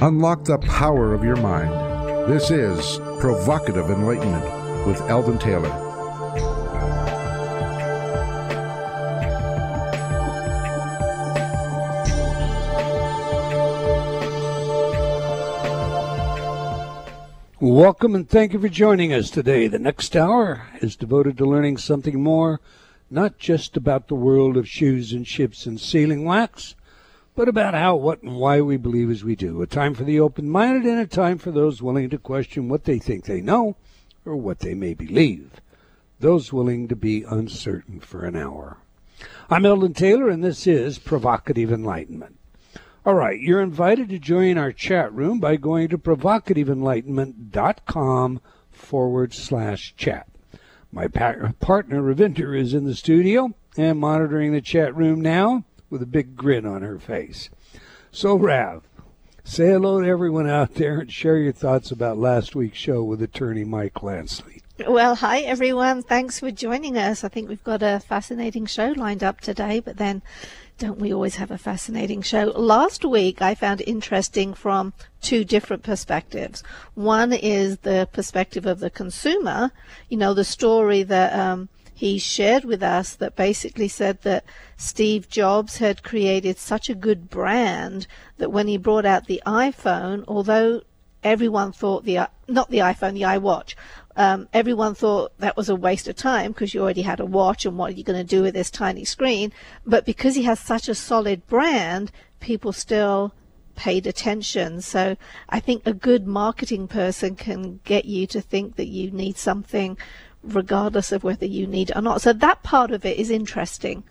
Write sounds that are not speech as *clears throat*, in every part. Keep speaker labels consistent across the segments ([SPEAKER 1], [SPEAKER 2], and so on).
[SPEAKER 1] Unlock the power of your mind. This is Provocative Enlightenment with Eldon Taylor.
[SPEAKER 2] Welcome and thank you for joining us today. The next hour is devoted to learning something more, not just about the world of shoes and ships and sealing wax, but about how, what, and why we believe as we do. A time for the open minded and a time for those willing to question what they think they know or what they may believe. Those willing to be uncertain for an hour. I'm Eldon Taylor, and this is Provocative Enlightenment. All right, you're invited to join our chat room by going to provocativeenlightenment.com forward slash chat. My partner Ravinder is in the studio and monitoring the chat room now with a big grin on her face. So, Rav, say hello to everyone out there and share your thoughts about last week's show with attorney Mike Lansley.
[SPEAKER 3] Well, hi everyone. Thanks for joining us. I think we've got a fascinating show lined up today, but then don't we always have a fascinating show? Last week I found interesting from two different perspectives. One is the perspective of the consumer, you know, the story that um, he shared with us that basically said that Steve Jobs had created such a good brand that when he brought out the iPhone, although everyone thought the not the iPhone, the iWatch, um, everyone thought that was a waste of time because you already had a watch and what are you going to do with this tiny screen? But because he has such a solid brand, people still paid attention. So I think a good marketing person can get you to think that you need something regardless of whether you need it or not. So that part of it is interesting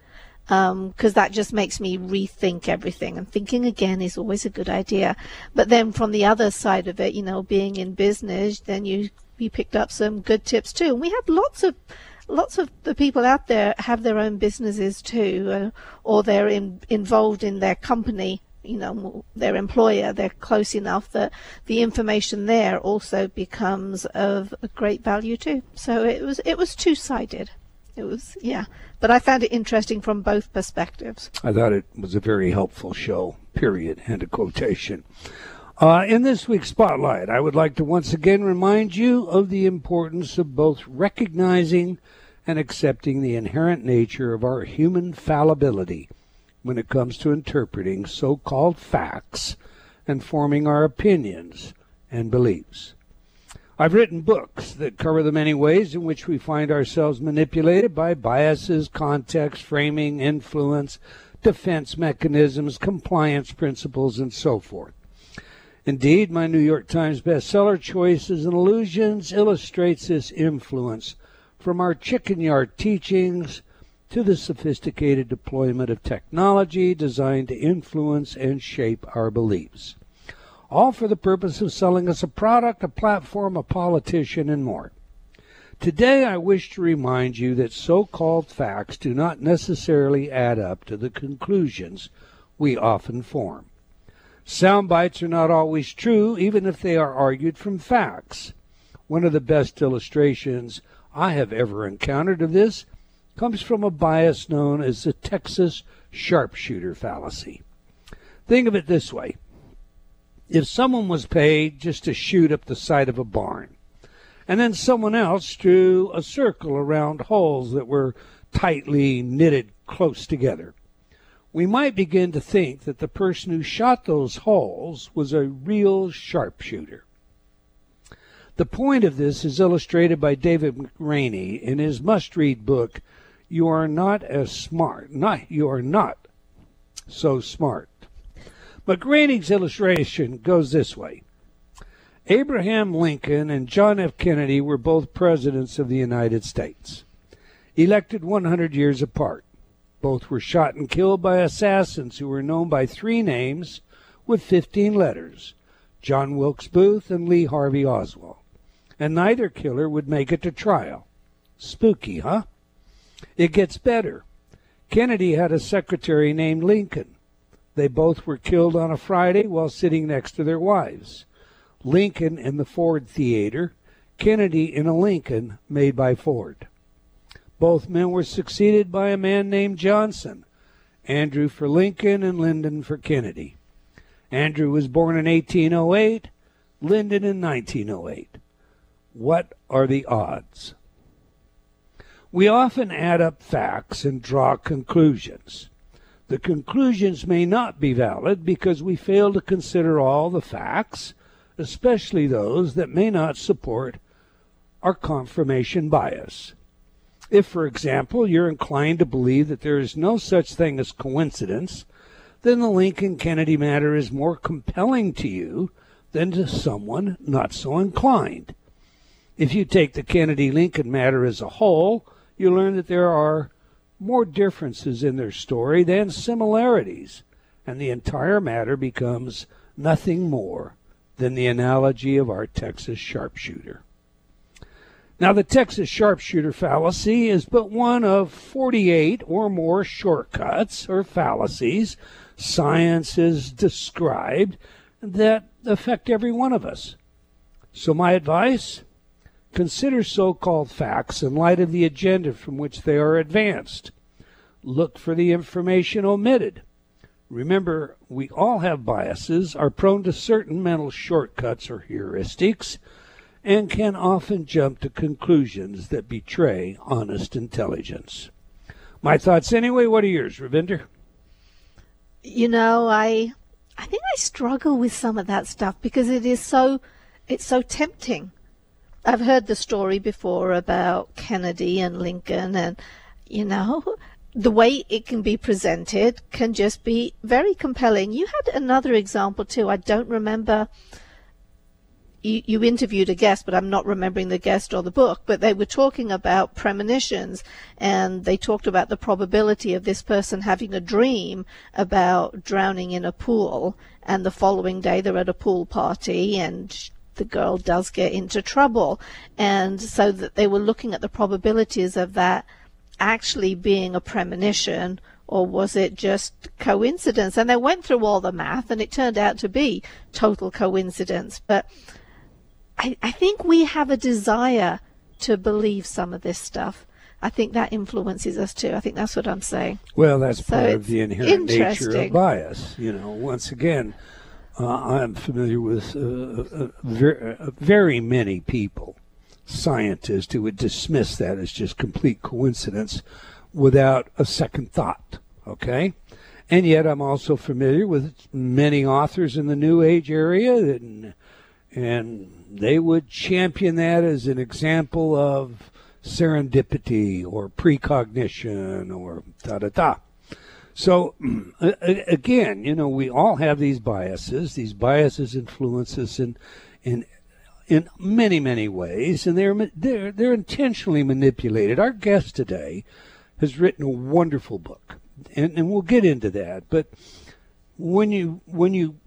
[SPEAKER 3] because um, that just makes me rethink everything. And thinking again is always a good idea. But then from the other side of it, you know, being in business, then you you picked up some good tips too. And we have lots of lots of the people out there have their own businesses too, uh, or they're in, involved in their company you know their employer they're close enough that the information there also becomes of great value too. So it was it was two-sided. It was yeah. But i found it interesting from both perspectives.
[SPEAKER 2] I thought it was a very helpful show period and a quotation. Uh, in this week's spotlight i would like to once again remind you of the importance of both recognizing and accepting the inherent nature of our human fallibility when it comes to interpreting so called facts and forming our opinions and beliefs. I've written books that cover the many ways in which we find ourselves manipulated by biases, context, framing, influence, defense mechanisms, compliance principles, and so forth. Indeed, my New York Times bestseller, Choices and Illusions, illustrates this influence from our chicken yard teachings to the sophisticated deployment of technology designed to influence and shape our beliefs. All for the purpose of selling us a product, a platform, a politician, and more. Today, I wish to remind you that so called facts do not necessarily add up to the conclusions we often form. Sound bites are not always true, even if they are argued from facts. One of the best illustrations I have ever encountered of this comes from a bias known as the Texas sharpshooter fallacy. Think of it this way if someone was paid just to shoot up the side of a barn, and then someone else drew a circle around holes that were tightly knitted close together, we might begin to think that the person who shot those holes was a real sharpshooter. The point of this is illustrated by David McRaney in his must read book, you are not as smart. Not you are not so smart. McRaney's illustration goes this way. Abraham Lincoln and John F. Kennedy were both presidents of the United States, elected 100 years apart. Both were shot and killed by assassins who were known by three names with 15 letters John Wilkes Booth and Lee Harvey Oswald. And neither killer would make it to trial. Spooky, huh? It gets better. Kennedy had a secretary named Lincoln. They both were killed on a Friday while sitting next to their wives. Lincoln in the Ford Theater, Kennedy in a Lincoln made by Ford. Both men were succeeded by a man named Johnson, Andrew for Lincoln and Lyndon for Kennedy. Andrew was born in 1808, Lyndon in 1908. What are the odds? We often add up facts and draw conclusions. The conclusions may not be valid because we fail to consider all the facts, especially those that may not support our confirmation bias. If, for example, you're inclined to believe that there is no such thing as coincidence, then the Lincoln Kennedy matter is more compelling to you than to someone not so inclined. If you take the Kennedy Lincoln matter as a whole, you learn that there are more differences in their story than similarities, and the entire matter becomes nothing more than the analogy of our Texas sharpshooter. Now, the Texas sharpshooter fallacy is but one of 48 or more shortcuts or fallacies science has described that affect every one of us. So, my advice Consider so called facts in light of the agenda from which they are advanced. Look for the information omitted. Remember, we all have biases, are prone to certain mental shortcuts or heuristics, and can often jump to conclusions that betray honest intelligence. My thoughts anyway. What are yours, Ravinder?
[SPEAKER 3] You know, I I think I struggle with some of that stuff because it is so it's so tempting. I've heard the story before about Kennedy and Lincoln, and you know, *laughs* the way it can be presented can just be very compelling. You had another example too. I don't remember. You, you interviewed a guest, but I'm not remembering the guest or the book. But they were talking about premonitions, and they talked about the probability of this person having a dream about drowning in a pool, and the following day they're at a pool party, and the girl does get into trouble. And so that they were looking at the probabilities of that actually being a premonition or was it just coincidence? And they went through all the math and it turned out to be total coincidence. But I, I think we have a desire to believe some of this stuff. I think that influences us too. I think that's what I'm saying.
[SPEAKER 2] Well, that's so part of the inherent nature of bias. You know, once again, I'm familiar with uh, uh, very, uh, very many people, scientists, who would dismiss that as just complete coincidence without a second thought. Okay? And yet, I'm also familiar with many authors in the New Age area, and, and they would champion that as an example of serendipity or precognition or da da da. So, *clears throat* again, you know, we all have these biases. These biases influence us in, in, in many, many ways, and they're, they're, they're intentionally manipulated. Our guest today has written a wonderful book, and, and we'll get into that. But when you, when you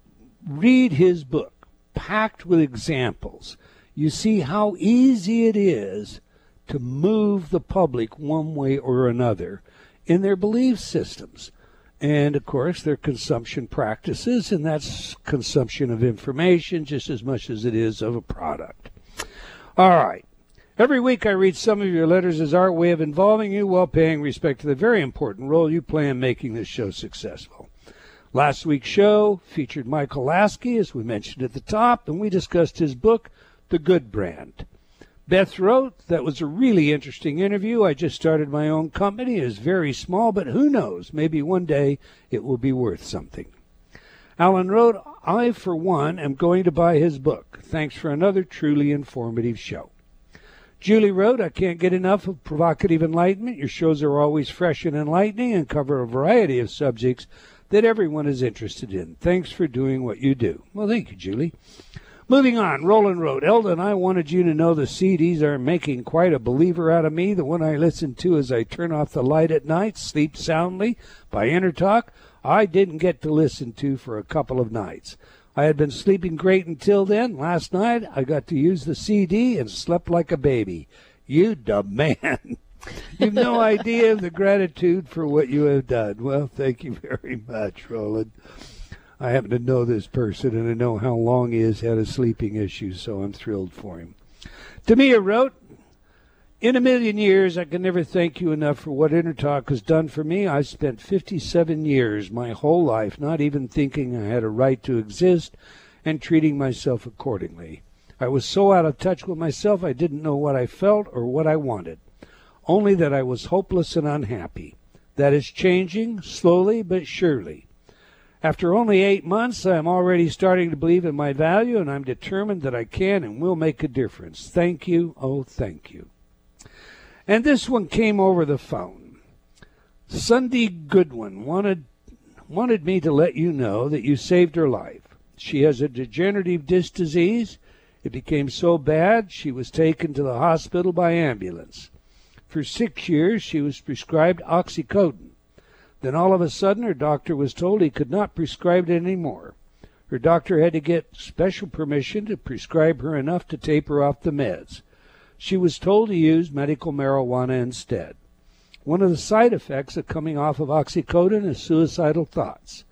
[SPEAKER 2] read his book, packed with examples, you see how easy it is to move the public one way or another in their belief systems and of course their consumption practices, and that's consumption of information just as much as it is of a product. All right. Every week I read some of your letters as our way of involving you while paying respect to the very important role you play in making this show successful. Last week's show featured Michael Lasky, as we mentioned at the top, and we discussed his book, The Good Brand. Beth wrote, That was a really interesting interview. I just started my own company. It is very small, but who knows? Maybe one day it will be worth something. Alan wrote, I, for one, am going to buy his book. Thanks for another truly informative show. Julie wrote, I can't get enough of provocative enlightenment. Your shows are always fresh and enlightening and cover a variety of subjects that everyone is interested in. Thanks for doing what you do. Well, thank you, Julie. Moving on, Roland wrote, Eldon, I wanted you to know the CDs are making quite a believer out of me. The one I listen to as I turn off the light at night, Sleep Soundly by InnerTalk, I didn't get to listen to for a couple of nights. I had been sleeping great until then. Last night, I got to use the CD and slept like a baby. You the man. *laughs* You've no *laughs* idea of the gratitude for what you have done. Well, thank you very much, Roland. I happen to know this person and I know how long he has had a sleeping issue, so I'm thrilled for him. Tamia wrote, In a million years, I can never thank you enough for what InnerTalk has done for me. I spent 57 years, my whole life, not even thinking I had a right to exist and treating myself accordingly. I was so out of touch with myself, I didn't know what I felt or what I wanted, only that I was hopeless and unhappy. That is changing, slowly but surely. After only eight months, I am already starting to believe in my value, and I'm determined that I can and will make a difference. Thank you. Oh, thank you. And this one came over the phone. Sunday Goodwin wanted wanted me to let you know that you saved her life. She has a degenerative disc disease. It became so bad she was taken to the hospital by ambulance. For six years she was prescribed oxycodone. Then all of a sudden her doctor was told he could not prescribe it any more. Her doctor had to get special permission to prescribe her enough to taper off the meds she was told to use medical marijuana instead. One of the side effects of coming off of oxycodone is suicidal thoughts.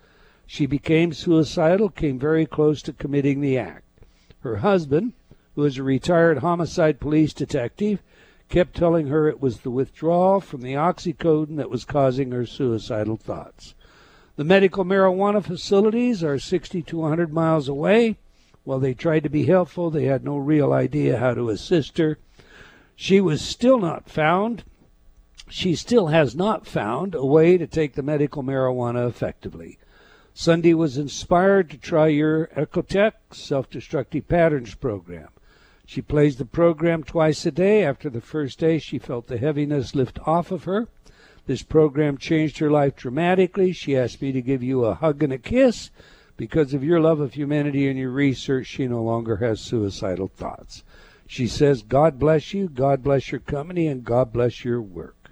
[SPEAKER 2] She became suicidal, came very close to committing the act. Her husband, who is a retired homicide police detective, kept telling her it was the withdrawal from the oxycodone that was causing her suicidal thoughts. The medical marijuana facilities are 60 to 100 miles away. While they tried to be helpful, they had no real idea how to assist her she was still not found. She still has not found a way to take the medical marijuana effectively. Sunday was inspired to try your Ecotech self destructive patterns program. She plays the program twice a day. After the first day, she felt the heaviness lift off of her. This program changed her life dramatically. She asked me to give you a hug and a kiss. Because of your love of humanity and your research, she no longer has suicidal thoughts. She says, God bless you, God bless your company, and God bless your work.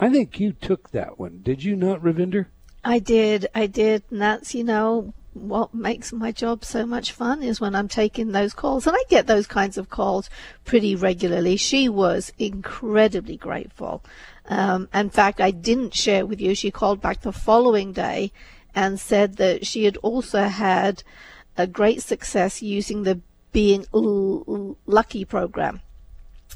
[SPEAKER 2] I think you took that one. Did you not, Ravinder?
[SPEAKER 3] I did. I did. And that's, you know, what makes my job so much fun is when I'm taking those calls. And I get those kinds of calls pretty regularly. She was incredibly grateful. Um, in fact, I didn't share with you. She called back the following day and said that she had also had a great success using the being lucky program.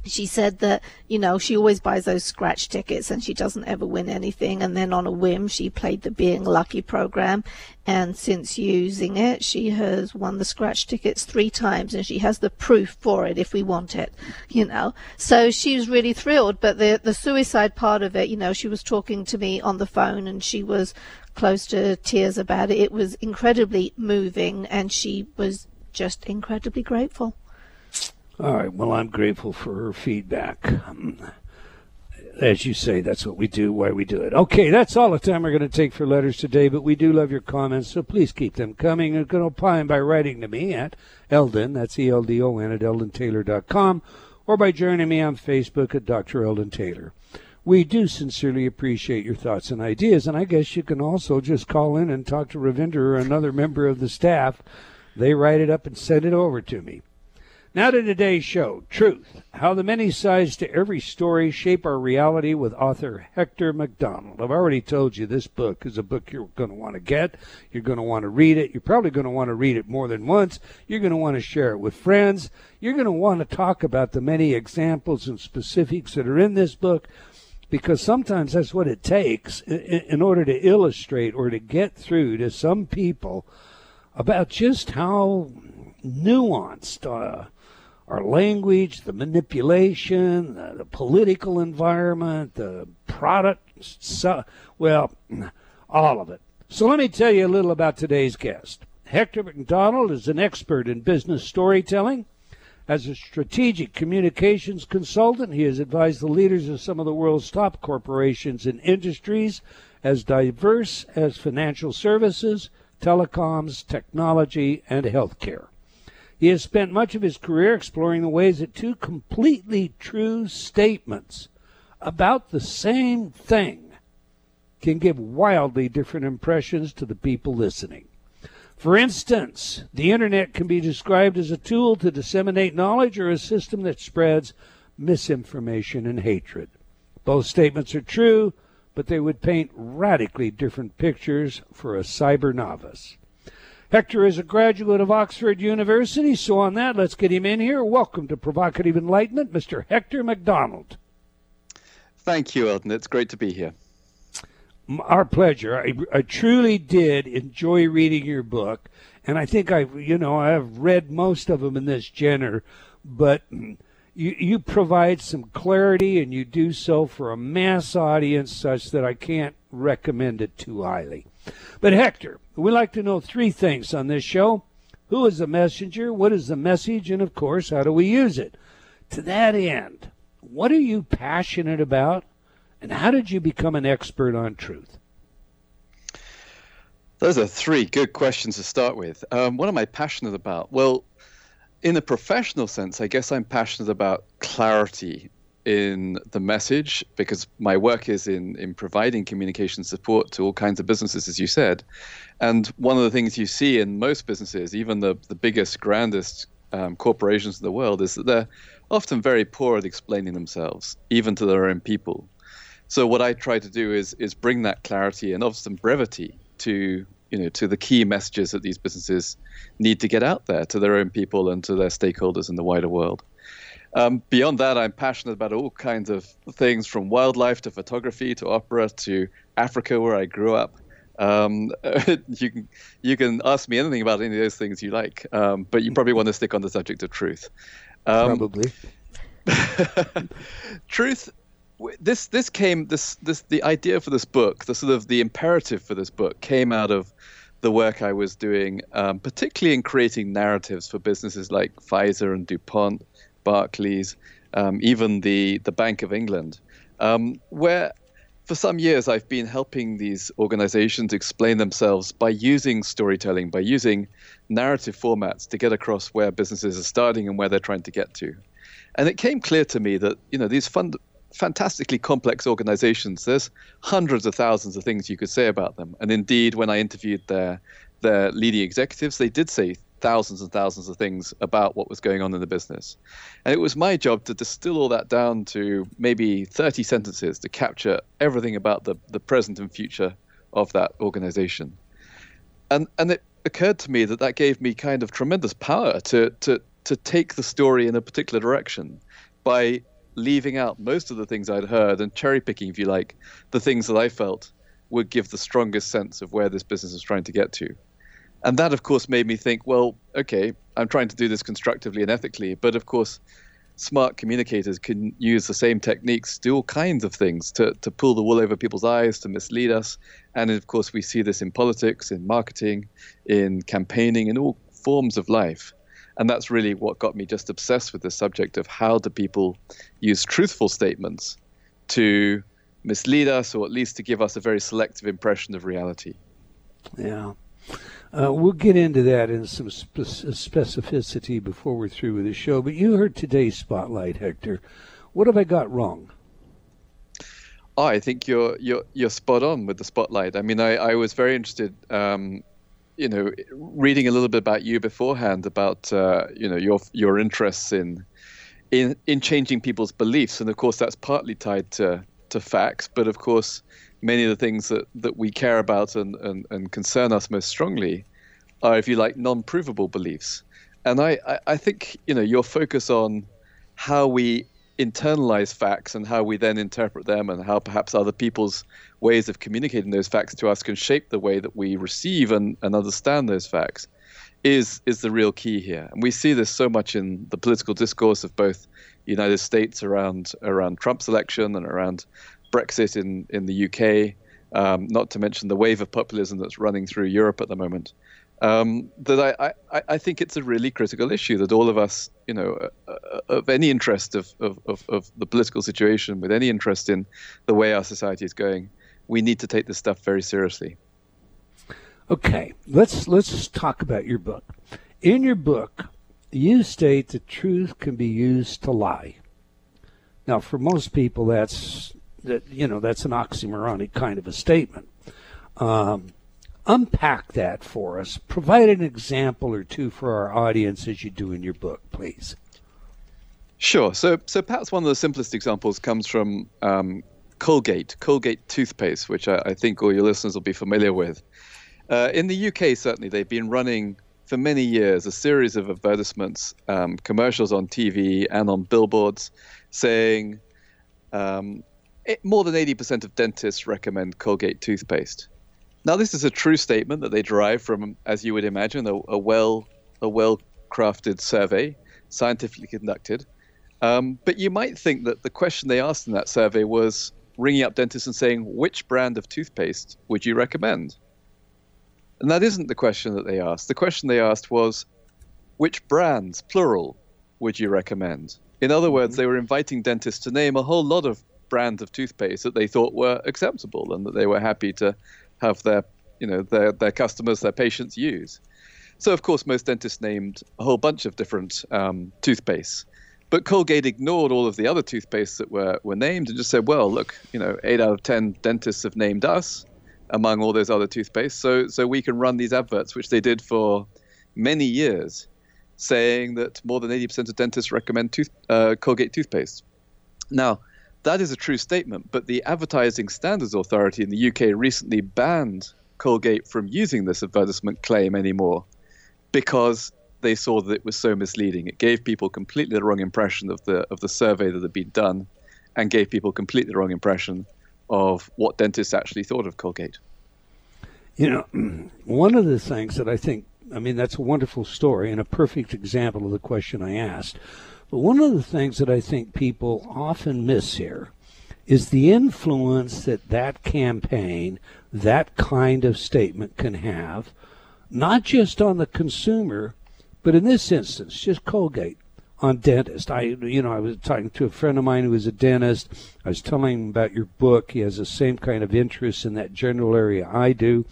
[SPEAKER 3] She said that, you know, she always buys those scratch tickets and she doesn't ever win anything. And then on a whim, she played the being lucky program. And since using it, she has won the scratch tickets three times and she has the proof for it if we want it, *laughs* you know. So she was really thrilled. But the, the suicide part of it, you know, she was talking to me on the phone and she was close to tears about it. It was incredibly moving and she was just incredibly grateful.
[SPEAKER 2] All right. Well, I'm grateful for her feedback. Um, as you say, that's what we do, why we do it. Okay, that's all the time we're going to take for letters today, but we do love your comments, so please keep them coming. You can opine by writing to me at Eldon, that's E-L-D-O-N, at eldontaylor.com, or by joining me on Facebook at Dr. Eldon Taylor. We do sincerely appreciate your thoughts and ideas, and I guess you can also just call in and talk to Ravinder or another member of the staff they write it up and send it over to me. Now to today's show Truth How the Many Sides to Every Story Shape Our Reality with author Hector MacDonald. I've already told you this book is a book you're going to want to get. You're going to want to read it. You're probably going to want to read it more than once. You're going to want to share it with friends. You're going to want to talk about the many examples and specifics that are in this book because sometimes that's what it takes in order to illustrate or to get through to some people about just how nuanced uh, our language, the manipulation, the, the political environment, the product, so, well, all of it. So let me tell you a little about today's guest. Hector Macdonald is an expert in business storytelling. As a strategic communications consultant, he has advised the leaders of some of the world's top corporations and industries as diverse as financial services, telecoms, technology, and healthcare. He has spent much of his career exploring the ways that two completely true statements about the same thing can give wildly different impressions to the people listening. For instance, the internet can be described as a tool to disseminate knowledge or a system that spreads misinformation and hatred. Both statements are true, but they would paint radically different pictures for a cyber novice. Hector is a graduate of Oxford University, so on that, let's get him in here. Welcome to Provocative Enlightenment, Mr. Hector MacDonald.
[SPEAKER 4] Thank you, Eldon. It's great to be here.
[SPEAKER 2] Our pleasure. I, I truly did enjoy reading your book, and I think I've, you know, I've read most of them in this genre, but mm, you, you provide some clarity and you do so for a mass audience such that I can't recommend it too highly. But Hector, we like to know three things on this show. Who is the messenger? What is the message? And of course, how do we use it? To that end, what are you passionate about? And how did you become an expert on truth?
[SPEAKER 4] Those are three good questions to start with. Um, what am I passionate about? Well, in a professional sense, I guess I'm passionate about clarity in the message because my work is in, in providing communication support to all kinds of businesses, as you said. And one of the things you see in most businesses, even the, the biggest, grandest um, corporations in the world, is that they're often very poor at explaining themselves, even to their own people. So what I try to do is is bring that clarity and often brevity to you know to the key messages that these businesses need to get out there to their own people and to their stakeholders in the wider world. Um, beyond that, I'm passionate about all kinds of things from wildlife to photography to opera to Africa, where I grew up. Um, *laughs* you can you can ask me anything about any of those things you like, um, but you probably want to stick on the subject of truth.
[SPEAKER 2] Um, probably. *laughs*
[SPEAKER 4] truth. This this came this this the idea for this book, the sort of the imperative for this book came out of the work I was doing, um, particularly in creating narratives for businesses like Pfizer and DuPont Barclays, um, even the, the Bank of England, um, where for some years I've been helping these organizations explain themselves by using storytelling, by using narrative formats to get across where businesses are starting and where they're trying to get to. And it came clear to me that, you know, these fund, fantastically complex organizations, there's hundreds of thousands of things you could say about them. And indeed, when I interviewed their, their leading executives, they did say thousands and thousands of things about what was going on in the business. And it was my job to distill all that down to maybe 30 sentences to capture everything about the, the present and future of that organization. And, and it occurred to me that that gave me kind of tremendous power to, to, to take the story in a particular direction by leaving out most of the things I'd heard and cherry picking, if you like, the things that I felt would give the strongest sense of where this business is trying to get to. And that, of course, made me think, well, okay, I'm trying to do this constructively and ethically, but of course, smart communicators can use the same techniques do all kinds of things to, to pull the wool over people's eyes, to mislead us. And of course, we see this in politics, in marketing, in campaigning, in all forms of life. And that's really what got me just obsessed with the subject of how do people use truthful statements to mislead us or at least to give us a very selective impression of reality.
[SPEAKER 2] Yeah. Uh, we'll get into that in some spe- specificity before we're through with the show. But you heard today's spotlight, Hector. What have I got wrong?
[SPEAKER 4] Oh, I think you're you're you're spot on with the spotlight. I mean, I, I was very interested, um, you know, reading a little bit about you beforehand about uh, you know your your interests in in in changing people's beliefs, and of course that's partly tied to to facts, but of course many of the things that, that we care about and, and, and concern us most strongly are, if you like, non-provable beliefs. And I, I, I think, you know, your focus on how we internalize facts and how we then interpret them and how perhaps other people's ways of communicating those facts to us can shape the way that we receive and, and understand those facts is is the real key here. And we see this so much in the political discourse of both the United States around around Trump's election and around Brexit in, in the UK, um, not to mention the wave of populism that's running through Europe at the moment. Um, that I, I, I, think it's a really critical issue that all of us, you know, uh, uh, of any interest of, of, of, of, the political situation, with any interest in the way our society is going, we need to take this stuff very seriously.
[SPEAKER 2] Okay, let's let's talk about your book. In your book, you state that truth can be used to lie. Now, for most people, that's that you know that's an oxymoronic kind of a statement. Um, unpack that for us. Provide an example or two for our audience as you do in your book, please.
[SPEAKER 4] Sure. So, so perhaps one of the simplest examples comes from um, Colgate, Colgate toothpaste, which I, I, think all your listeners will be familiar with. Uh, in the UK, certainly, they've been running for many years a series of advertisements, um, commercials on TV and on billboards, saying um, it, more than 80% of dentists recommend Colgate toothpaste. Now, this is a true statement that they derive from, as you would imagine, a, a well a well crafted survey, scientifically conducted. Um, but you might think that the question they asked in that survey was ringing up dentists and saying, which brand of toothpaste would you recommend? And that isn't the question that they asked. The question they asked was, which brands, plural, would you recommend? In other words, mm-hmm. they were inviting dentists to name a whole lot of brands of toothpaste that they thought were acceptable and that they were happy to have their, you know, their, their customers, their patients use. So, of course, most dentists named a whole bunch of different um, toothpastes. But Colgate ignored all of the other toothpastes that were, were named and just said, well, look, you know, eight out of 10 dentists have named us among all those other toothpastes. So, so we can run these adverts, which they did for many years, saying that more than 80% of dentists recommend tooth, uh, Colgate toothpaste. Now, that is a true statement, but the Advertising Standards Authority in the UK recently banned Colgate from using this advertisement claim anymore because they saw that it was so misleading. It gave people completely the wrong impression of the of the survey that had been done, and gave people completely the wrong impression of what dentists actually thought of Colgate.
[SPEAKER 2] You know, *clears throat* one of the things that I think, I mean, that's a wonderful story and a perfect example of the question I asked. But one of the things that I think people often miss here is the influence that that campaign, that kind of statement can have, not just on the consumer, but in this instance, just Colgate on dentist. I, you know, I was talking to a friend of mine who is a dentist. I was telling him about your book. He has the same kind of interest in that general area I do.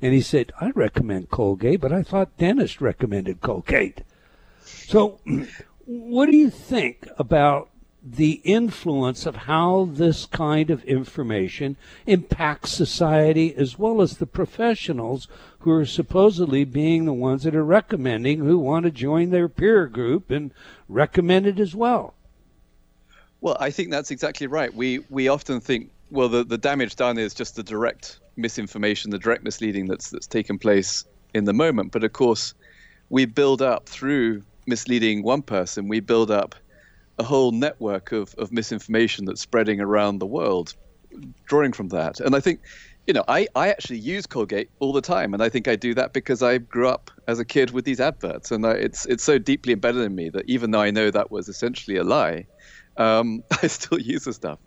[SPEAKER 2] And he said, I recommend Colgate, but I thought dentist recommended Colgate. So what do you think about the influence of how this kind of information impacts society as well as the professionals who are supposedly being the ones that are recommending who want to join their peer group and recommend it as well?
[SPEAKER 4] Well, I think that's exactly right. We we often think well the, the damage done is just the direct misinformation, the direct misleading that's that's taken place in the moment. But of course, we build up through misleading one person, we build up a whole network of, of misinformation that's spreading around the world, drawing from that. And I think, you know, I, I actually use Colgate all the time, and I think I do that because I grew up as a kid with these adverts, and I, it's it's so deeply embedded in me that even though I know that was essentially a lie, um, *laughs* I still use the stuff.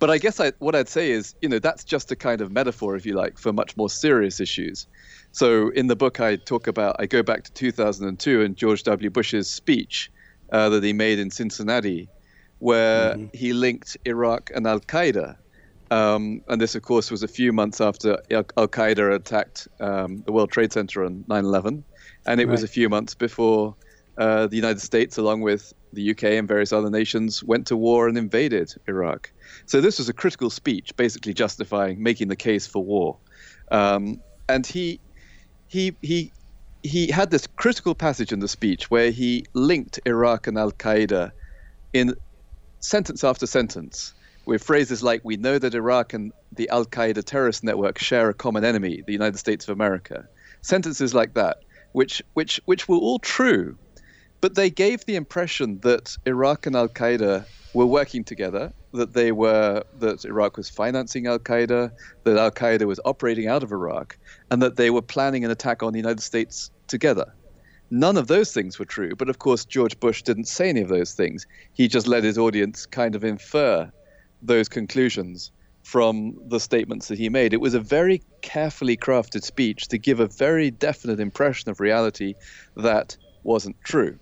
[SPEAKER 4] But I guess I, what I'd say is, you know, that's just a kind of metaphor, if you like, for much more serious issues. So in the book, I talk about, I go back to 2002 and George W. Bush's speech uh, that he made in Cincinnati, where mm-hmm. he linked Iraq and Al Qaeda. Um, and this, of course, was a few months after Al Qaeda attacked um, the World Trade Center on 9 11. And it right. was a few months before uh, the United States, along with the UK and various other nations, went to war and invaded Iraq. So this was a critical speech, basically justifying, making the case for war. Um, and he he he he had this critical passage in the speech where he linked Iraq and Al Qaeda in sentence after sentence with phrases like "We know that Iraq and the Al Qaeda terrorist network share a common enemy, the United States of America." Sentences like that, which which which were all true, but they gave the impression that Iraq and Al Qaeda were working together, that they were that Iraq was financing Al Qaeda, that Al Qaeda was operating out of Iraq, and that they were planning an attack on the United States together. None of those things were true, but of course George Bush didn't say any of those things. He just let his audience kind of infer those conclusions from the statements that he made. It was a very carefully crafted speech to give a very definite impression of reality that wasn't true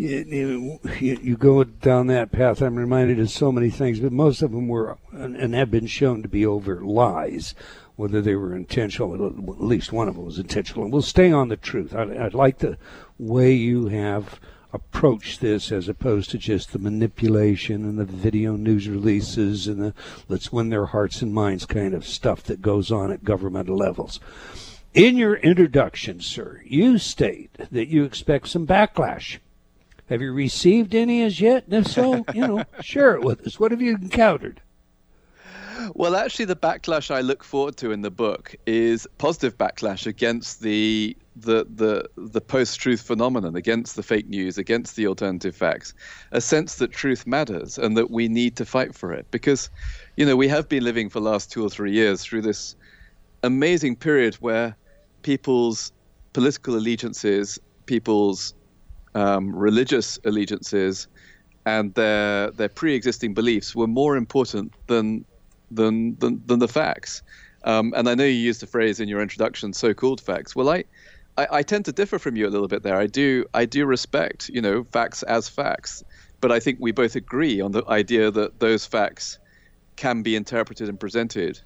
[SPEAKER 2] you, go down that path, I'm reminded of so many things, but most of them were and have been shown to be over lies, whether they were intentional. At least one of them was intentional. And we'll stay on the truth. I, I like the way you have approached this as opposed to just the manipulation and the video news releases and the let's win their hearts and minds kind of stuff that goes on at governmental levels. In your introduction, sir, you state that you expect some backlash have you received any as yet? And if so, you know, *laughs* share it with us. What have you encountered?
[SPEAKER 4] Well, actually, the backlash I look forward to in the book is positive backlash against the the the the post-truth phenomenon, against the fake news, against the alternative facts, a sense that truth matters and that we need to fight for it. Because, you know, we have been living for the last two or three years through this amazing period where people's political allegiances, people's um, religious allegiances, and their their pre-existing beliefs were more important than than than, than the facts. Um, and I know you used the phrase in your introduction, "so-called facts." Well, I, I, I tend to differ from you a little bit there. I do I do respect you know facts as facts, but I think we both agree on the idea that those facts can be interpreted and presented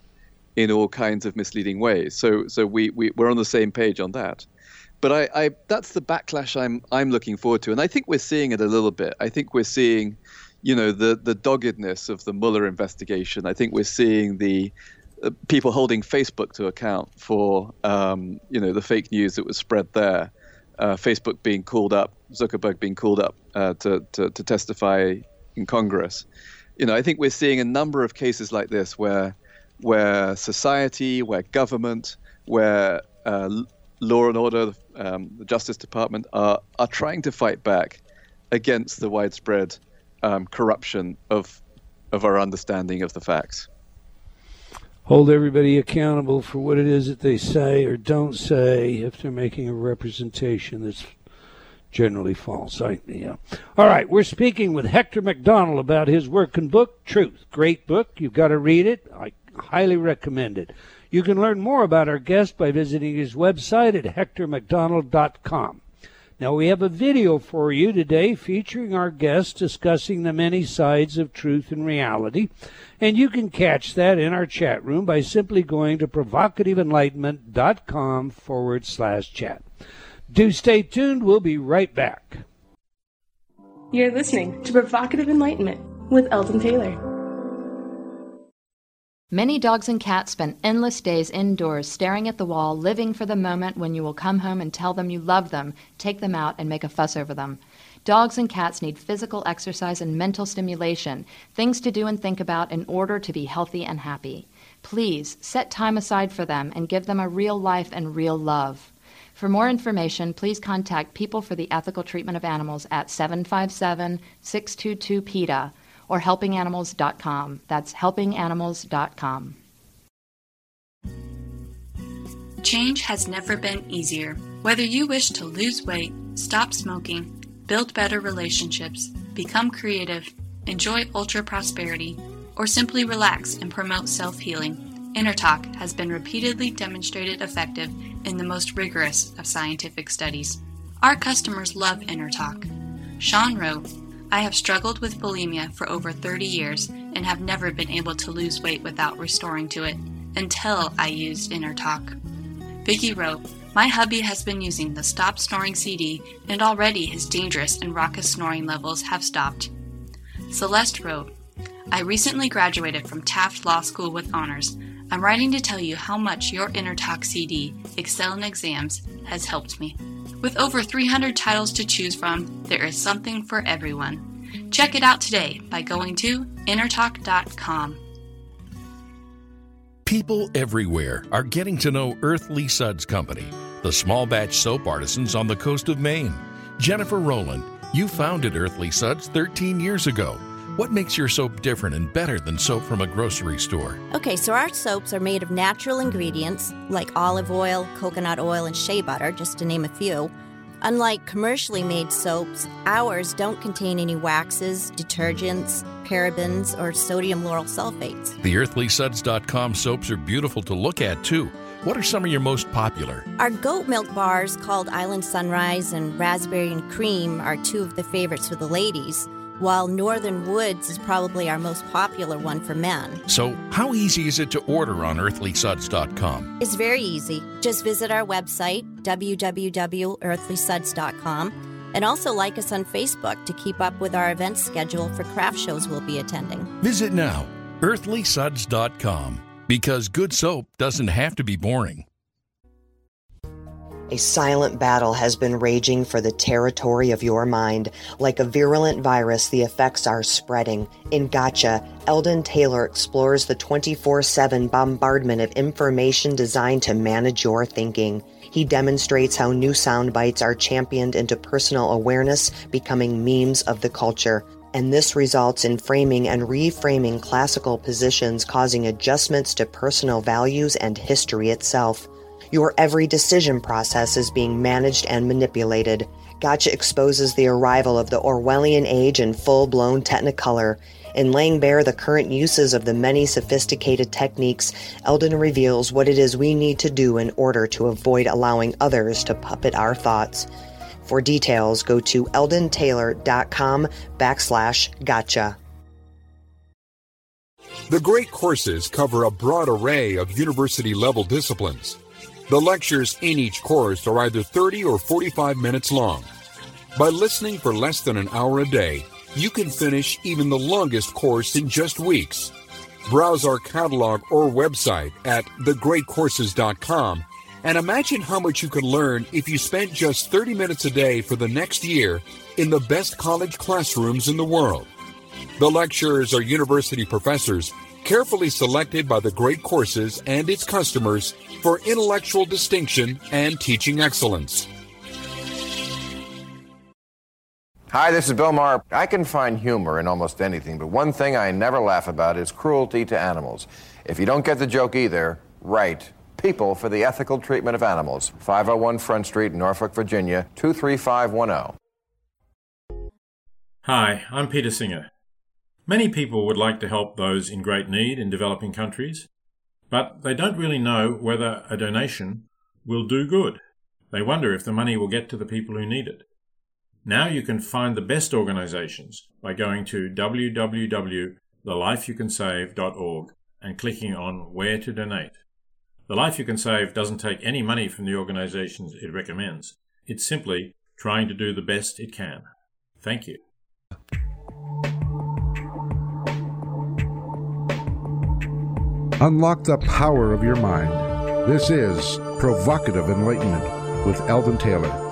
[SPEAKER 4] in all kinds of misleading ways. So so we, we we're on the same page on that. But I, I that's the backlash I'm I'm looking forward to, and I think we're seeing it a little bit. I think we're seeing, you know, the the doggedness of the Mueller investigation. I think we're seeing the uh, people holding Facebook to account for um, you know the fake news that was spread there. Uh, Facebook being called up, Zuckerberg being called up uh, to, to to testify in Congress. You know, I think we're seeing a number of cases like this where where society, where government, where uh, law and order, um, the Justice Department are are trying to fight back against the widespread um, corruption of of our understanding of the facts.
[SPEAKER 2] Hold everybody accountable for what it is that they say or don't say if they're making a representation that's generally false. I, yeah. All right, we're speaking with Hector Macdonald about his work and book, Truth. Great book. You've got to read it. I highly recommend it. You can learn more about our guest by visiting his website at hectormacdonald.com. Now, we have a video for you today featuring our guest discussing the many sides of truth and reality, and you can catch that in our chat room by simply going to provocativeenlightenment.com forward slash chat. Do stay tuned, we'll be right back.
[SPEAKER 5] You're listening to Provocative Enlightenment with Eldon Taylor.
[SPEAKER 6] Many dogs and cats spend endless days indoors staring at the wall, living for the moment when you will come home and tell them you love them, take them out, and make a fuss over them. Dogs and cats need physical exercise and mental stimulation, things to do and think about in order to be healthy and happy. Please set time aside for them and give them a real life and real love. For more information, please contact People for the Ethical Treatment of Animals at 757 622 PETA or helpinganimals.com. That's helpinganimals.com.
[SPEAKER 7] Change has never been easier. Whether you wish to lose weight, stop smoking, build better relationships, become creative, enjoy ultra prosperity, or simply relax and promote self healing, InnerTalk has been repeatedly demonstrated effective in the most rigorous of scientific studies. Our customers love InnerTalk. Sean wrote, I have struggled with bulimia for over 30 years and have never been able to lose weight without restoring to it until I used InnerTalk. Vicky wrote, My hubby has been using the Stop Snoring CD and already his dangerous and raucous snoring levels have stopped. Celeste wrote, I recently graduated from Taft Law School with honors. I'm writing to tell you how much your InnerTalk CD, Excel in Exams, has helped me. With over 300 titles to choose from, there is something for everyone. Check it out today by going to innertalk.com.
[SPEAKER 8] People everywhere are getting to know Earthly Suds Company, the small batch soap artisans on the coast of Maine. Jennifer Rowland, you founded Earthly Suds 13 years ago what makes your soap different and better than soap from a grocery store?
[SPEAKER 9] Okay, so our soaps are made of natural ingredients like olive oil, coconut oil, and shea butter, just to name a few. Unlike commercially made soaps, ours don't contain any waxes, detergents, parabens, or sodium lauryl sulfates.
[SPEAKER 8] The earthlysuds.com soaps are beautiful to look at, too. What are some of your most popular?
[SPEAKER 9] Our goat milk bars called Island Sunrise and Raspberry and Cream are two of the favorites for the ladies while Northern Woods is probably our most popular one for men.
[SPEAKER 8] So, how easy is it to order on earthlysuds.com?
[SPEAKER 9] It's very easy. Just visit our website, www.earthlysuds.com, and also like us on Facebook to keep up with our event schedule for craft shows we'll be attending.
[SPEAKER 8] Visit now, earthlysuds.com, because good soap doesn't have to be boring.
[SPEAKER 10] A silent battle has been raging for the territory of your mind. Like a virulent virus, the effects are spreading. In Gotcha, Eldon Taylor explores the 24 7 bombardment of information designed to manage your thinking. He demonstrates how new sound bites are championed into personal awareness, becoming memes of the culture. And this results in framing and reframing classical positions, causing adjustments to personal values and history itself. Your every decision process is being managed and manipulated. Gotcha exposes the arrival of the Orwellian age in full blown technicolor. In laying bare the current uses of the many sophisticated techniques, Eldon reveals what it is we need to do in order to avoid allowing others to puppet our thoughts. For details, go to eldontaylor.com backslash gotcha.
[SPEAKER 11] The great courses cover a broad array of university level disciplines. The lectures in each course are either 30 or 45 minutes long. By listening for less than an hour a day, you can finish even the longest course in just weeks. Browse our catalog or website at thegreatcourses.com and imagine how much you could learn if you spent just 30 minutes a day for the next year in the best college classrooms in the world. The lecturers are university professors carefully selected by the Great Courses and its customers for intellectual distinction and teaching excellence.
[SPEAKER 12] Hi, this is Bill Maher. I can find humor in almost anything, but one thing I never laugh about is cruelty to animals. If you don't get the joke either, write People for the Ethical Treatment of Animals, 501 Front Street, Norfolk, Virginia, 23510.
[SPEAKER 13] Hi, I'm Peter Singer. Many people would like to help those in great need in developing countries, but they don't really know whether a donation will do good. They wonder if the money will get to the people who need it. Now you can find the best organizations by going to www.thelifeyoucansave.org and clicking on Where to Donate. The Life You Can Save doesn't take any money from the organizations it recommends. It's simply trying to do the best it can. Thank you.
[SPEAKER 1] Unlock the power of your mind. This is Provocative Enlightenment with Eldon Taylor.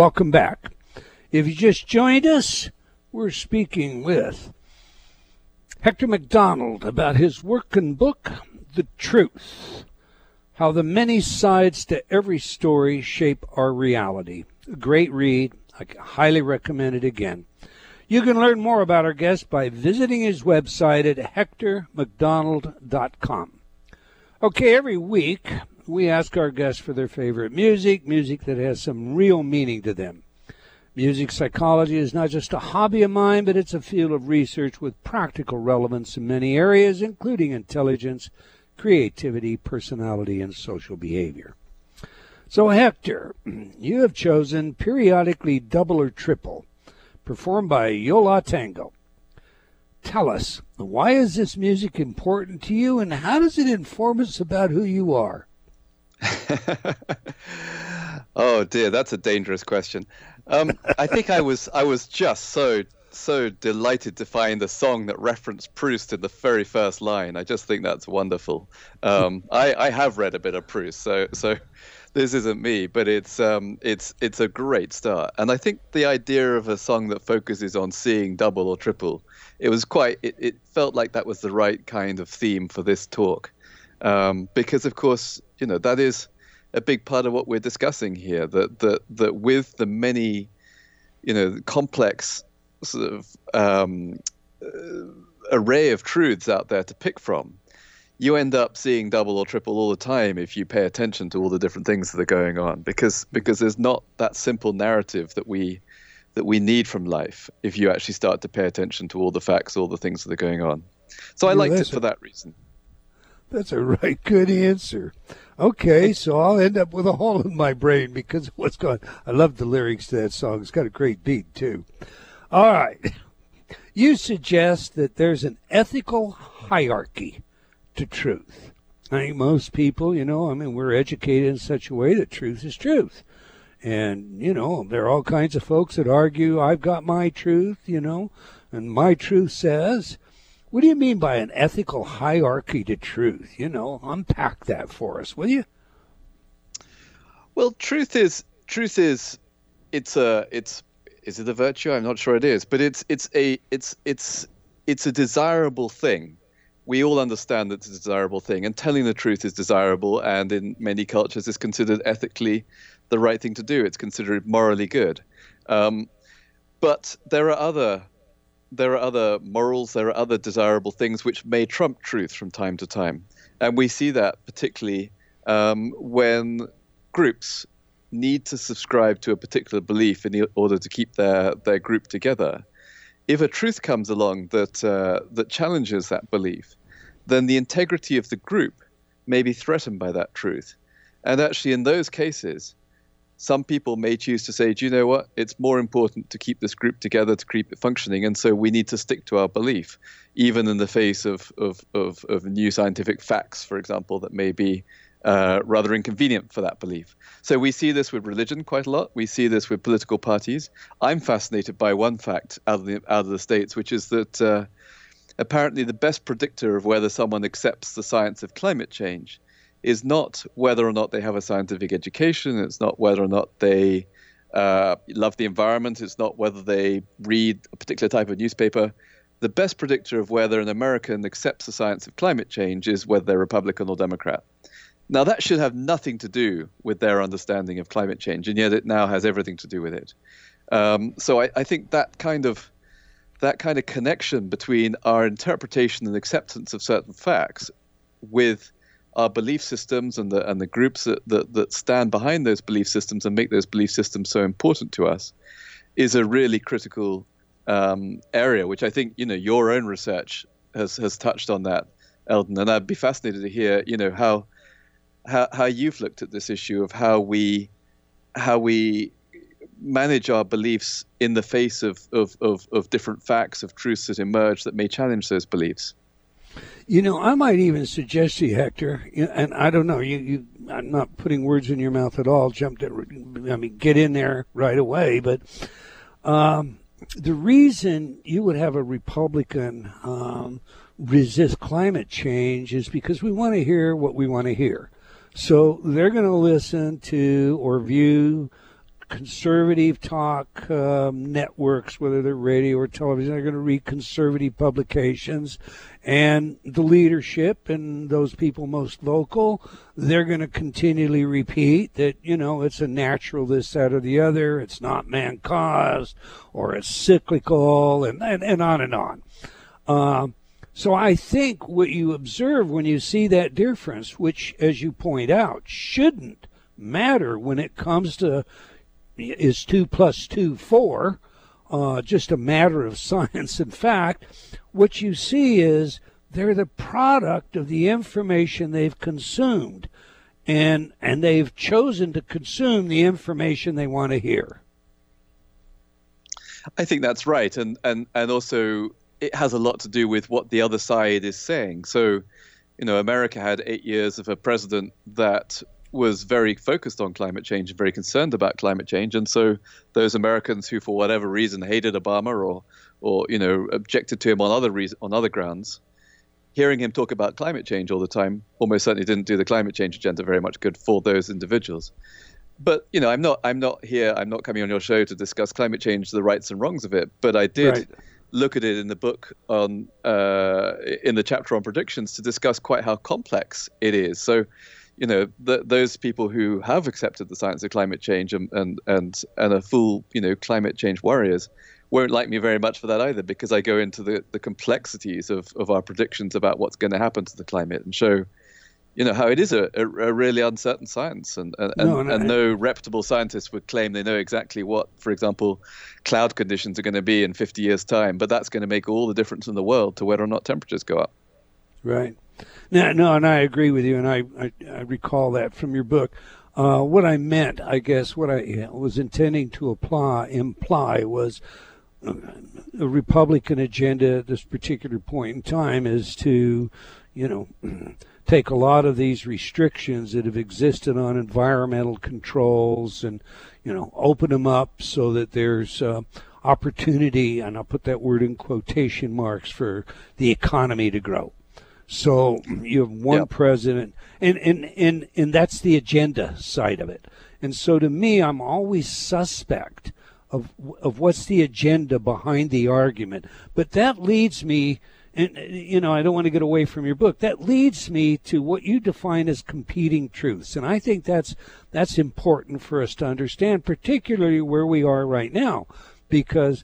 [SPEAKER 2] Welcome back. If you just joined us, we're speaking with Hector Macdonald about his work and book, The Truth How the Many Sides to Every Story Shape Our Reality. A great read. I highly recommend it again. You can learn more about our guest by visiting his website at hectormacdonald.com. Okay, every week we ask our guests for their favorite music, music that has some real meaning to them. Music psychology is not just a hobby of mine, but it's a field of research with practical relevance in many areas, including intelligence, creativity, personality, and social behavior. So, Hector, *clears throat* you have chosen periodically double or triple, performed by Yo La Tengo. Tell us, why is this music important to you, and how does it inform us about who you are? *laughs*
[SPEAKER 4] Oh dear, that's a dangerous question. Um, I think I was I was just so so delighted to find a song that referenced Proust in the very first line. I just think that's wonderful. Um, I, I have read a bit of Proust, so so this isn't me, but it's um, it's it's a great start. And I think the idea of a song that focuses on seeing double or triple, it was quite. It, it felt like that was the right kind of theme for this talk, um, because of course you know that is a big part of what we're discussing here. That that that with the many, you know, complex sort of um, uh, array of truths out there to pick from, you end up seeing double or triple all the time if you pay attention to all the different things that are going on. Because because there's not that simple narrative that we that we need from life if you actually start to pay attention to all the facts all the things that are going on. So i liked it for that reason
[SPEAKER 2] That's a right good answer. Okay, so I'll end up with a hole in my brain because of what's going. I love the lyrics to that song. It's got a great beat too. All right, you suggest that there's an ethical hierarchy to truth. I think most people, you know, I mean, we're educated in such a way that truth is truth. And, you know, there are all kinds of folks that argue, I've got my truth, you know, and my truth says. What do you mean by an ethical hierarchy to truth? You know, unpack that for us, will you?
[SPEAKER 4] Well, truth is truth is it's a it's is it a virtue? I'm not sure it is, but it's it's a it's it's it's a desirable thing. We all understand that it's a desirable thing, and telling the truth is desirable, and in many cultures is considered ethically the right thing to do. It's considered morally good. Um, but there are other there are other morals, there are other desirable things which may trump truth from time to time. And we see that particularly um, when groups need to subscribe to a particular belief in order to keep their, their group together. If a truth comes along that, uh, that challenges that belief, then the integrity of the group may be threatened by that truth. And actually, in those cases, some people may choose to say, do you know what? It's more important to keep this group together, to keep it functioning. And so we need to stick to our belief, even in the face of, of, of, of new scientific facts, for example, that may be uh, rather inconvenient for that belief. So we see this with religion quite a lot. We see this with political parties. I'm fascinated by one fact out of the, out of the States, which is that uh, apparently the best predictor of whether someone accepts the science of climate change is not whether or not they have a scientific education. It's not whether or not they uh, love the environment. It's not whether they read a particular type of newspaper. The best predictor of whether an American accepts the science of climate change is whether they're Republican or Democrat. Now, that should have nothing to do with their understanding of climate change, and yet it now has everything to do with it. Um, so I, I think that kind of that kind of connection between our interpretation and acceptance of certain facts with our belief systems and the and the groups that, that, that stand behind those belief systems and make those belief systems so important to us is a really critical um, area, which I think you know your own research has has touched on that, Eldon, and I'd be fascinated to hear you know how how how you've looked at this issue of how we how we manage our beliefs in the face of, of, of, of different facts of truths that emerge that may challenge those beliefs.
[SPEAKER 2] You know, I might even suggest to you, Hector, and I don't know, you, you, I'm not putting words in your mouth at all. Jumped I mean, get in there right away. But um, the reason you would have a Republican um, resist climate change is because we want to hear what we want to hear. So they're going to listen to or view conservative talk um, networks, whether they're radio or television, they're going to read conservative publications. And the leadership and those people most vocal, they're going to continually repeat that, you know, it's a natural this, that, or the other. It's not man caused or it's cyclical and, and, and on and on. Um, so I think what you observe when you see that difference, which, as you point out, shouldn't matter when it comes to is two plus two four, uh, just a matter of *laughs* science and fact. What you see is they're the product of the information they've consumed, and and they've chosen to consume the information they want to hear.
[SPEAKER 4] I think that's right, and and and also it has a lot to do with what the other side is saying. So, you know, America had eight years of a president that was very focused on climate change and very concerned about climate change, and so those Americans who, for whatever reason, hated Obama or or you know objected to him on other reason, on other grounds. Hearing him talk about climate change all the time almost certainly didn't do the climate change agenda very much good for those individuals. But you know, I'm not I'm not here. I'm not coming on your show to discuss climate change, the rights and wrongs of it. But I did
[SPEAKER 2] Right.
[SPEAKER 4] look at it in the book on uh, in the chapter on predictions to discuss quite how complex it is. So, you know, th those people who have accepted the science of climate change and and and, and are full, you know, climate change warriors won't like me very much for that either because I go into the, the complexities of, of our predictions about what's going to happen to the climate and show, you know, how it is a, a, a really uncertain science and and,
[SPEAKER 2] No,
[SPEAKER 4] and,
[SPEAKER 2] and
[SPEAKER 4] and no reputable scientist would claim they know exactly what, for example, cloud conditions are going to be in 50 years' time. But that's going to make all the difference in the world to whether or not temperatures go up.
[SPEAKER 2] Right. No, no, and I agree with you, and I, I, I recall that from your book. Uh, what I meant, I guess, what I was intending to apply imply was uh, a Republican agenda at this particular point in time is to, you know, *clears throat* take a lot of these restrictions that have existed on environmental controls and, you know, open them up so that there's uh, opportunity, and I'll put that word in quotation marks for the economy to grow. So you have one president, and, and, and, and that's the agenda side of it. And so to me, I'm always suspect of of what's the agenda behind the argument. But that leads me, and you know, I don't want to get away from your book. That leads me to what you define as competing truths, and I think that's that's important for us to understand, particularly where we are right now, because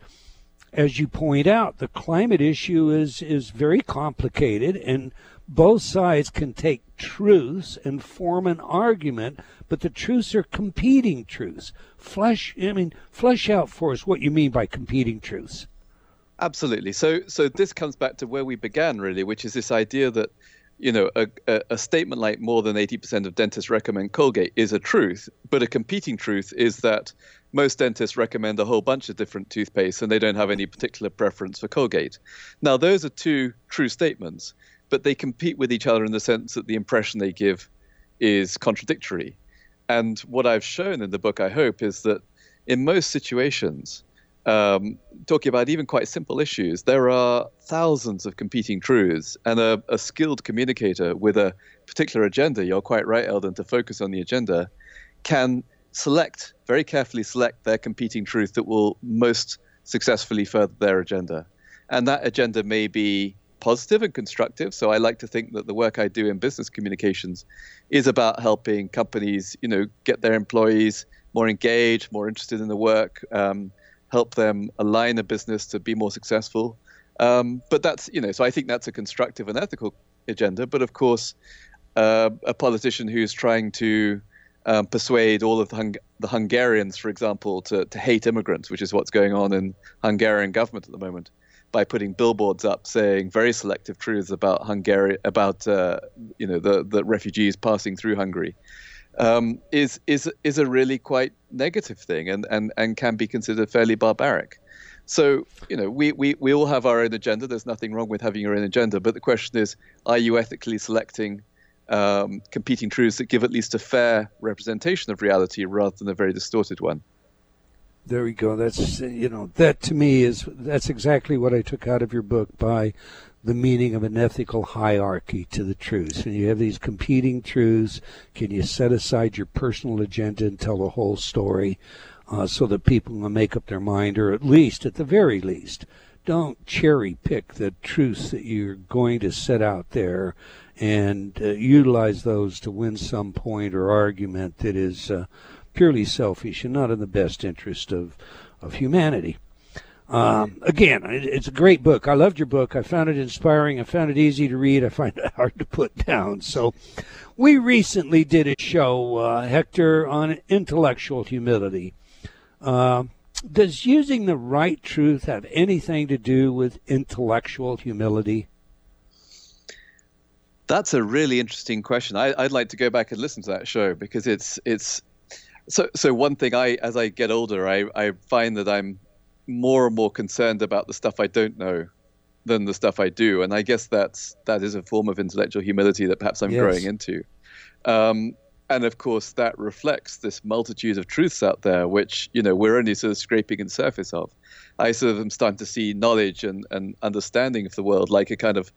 [SPEAKER 2] as you point out, the climate issue is is very complicated, and both sides can take truths and form an argument, but the truths are competing truths. Flesh, I mean, flesh out for us what you mean by competing truths.
[SPEAKER 4] Absolutely. So, so this comes back to where we began, really, which is this idea that, you know, a, a, a statement like more than 80% of dentists recommend Colgate is a truth, but a competing truth is that most dentists recommend a whole bunch of different toothpaste and they don't have any particular preference for Colgate. Now, those are two true statements, but they compete with each other in the sense that the impression they give is contradictory. And what I've shown in the book, I hope, is that in most situations, um, talking about even quite simple issues, there are thousands of competing truths, and a, a skilled communicator with a particular agenda, you're quite right, Eldon, to focus on the agenda, can select, very carefully select their competing truth that will most successfully further their agenda. And that agenda may be positive and constructive. So I like to think that the work I do in business communications is about helping companies, you know, get their employees more engaged, more interested in the work, um, help them align a business to be more successful. Um, but that's, you know, so I think that's a constructive and ethical agenda. But of course, uh, a politician who's trying to um, persuade all of the, Hung- the Hungarians, for example, to, to hate immigrants, which is what's going on in Hungarian government at the moment, by putting billboards up saying very selective truths about Hungary, about uh, you know the the refugees passing through Hungary, um, is is is a really quite negative thing, and and and can be considered fairly barbaric. So you know we, we we all have our own agenda. There's nothing wrong with having your own agenda, but the question is, are you ethically selecting um, competing truths that give at least a fair representation of reality rather than a very distorted one?
[SPEAKER 2] There we go. That's you know that to me is that's exactly what I took out of your book by the meaning of an ethical hierarchy to the truths. And you have these competing truths. Can you set aside your personal agenda and tell the whole story, uh, so that people will make up their mind, or at least, at the very least, don't cherry pick the truths that you're going to set out there and uh, utilize those to win some point or argument that is uh, purely selfish and not in the best interest of, of humanity. Um, again, it's a great book. I loved your book. I found it inspiring. I found it easy to read. I find it *laughs* hard to put down. So, we recently did a show, uh, Hector, on intellectual humility. Uh, does using the right truth have anything to do with intellectual humility?
[SPEAKER 4] That's a really interesting question. I, I'd like to go back and listen to that show because it's it's so so. One thing I as I get older, I I find that I'm more and more concerned about the stuff I don't know than the stuff I do, and I guess that's that is a form of intellectual humility that perhaps I'm
[SPEAKER 2] Yes.
[SPEAKER 4] growing into. Um, and of course that reflects this multitude of truths out there, which you know we're only sort of scraping the surface of. I sort of am starting to see knowledge and, and understanding of the world like a kind of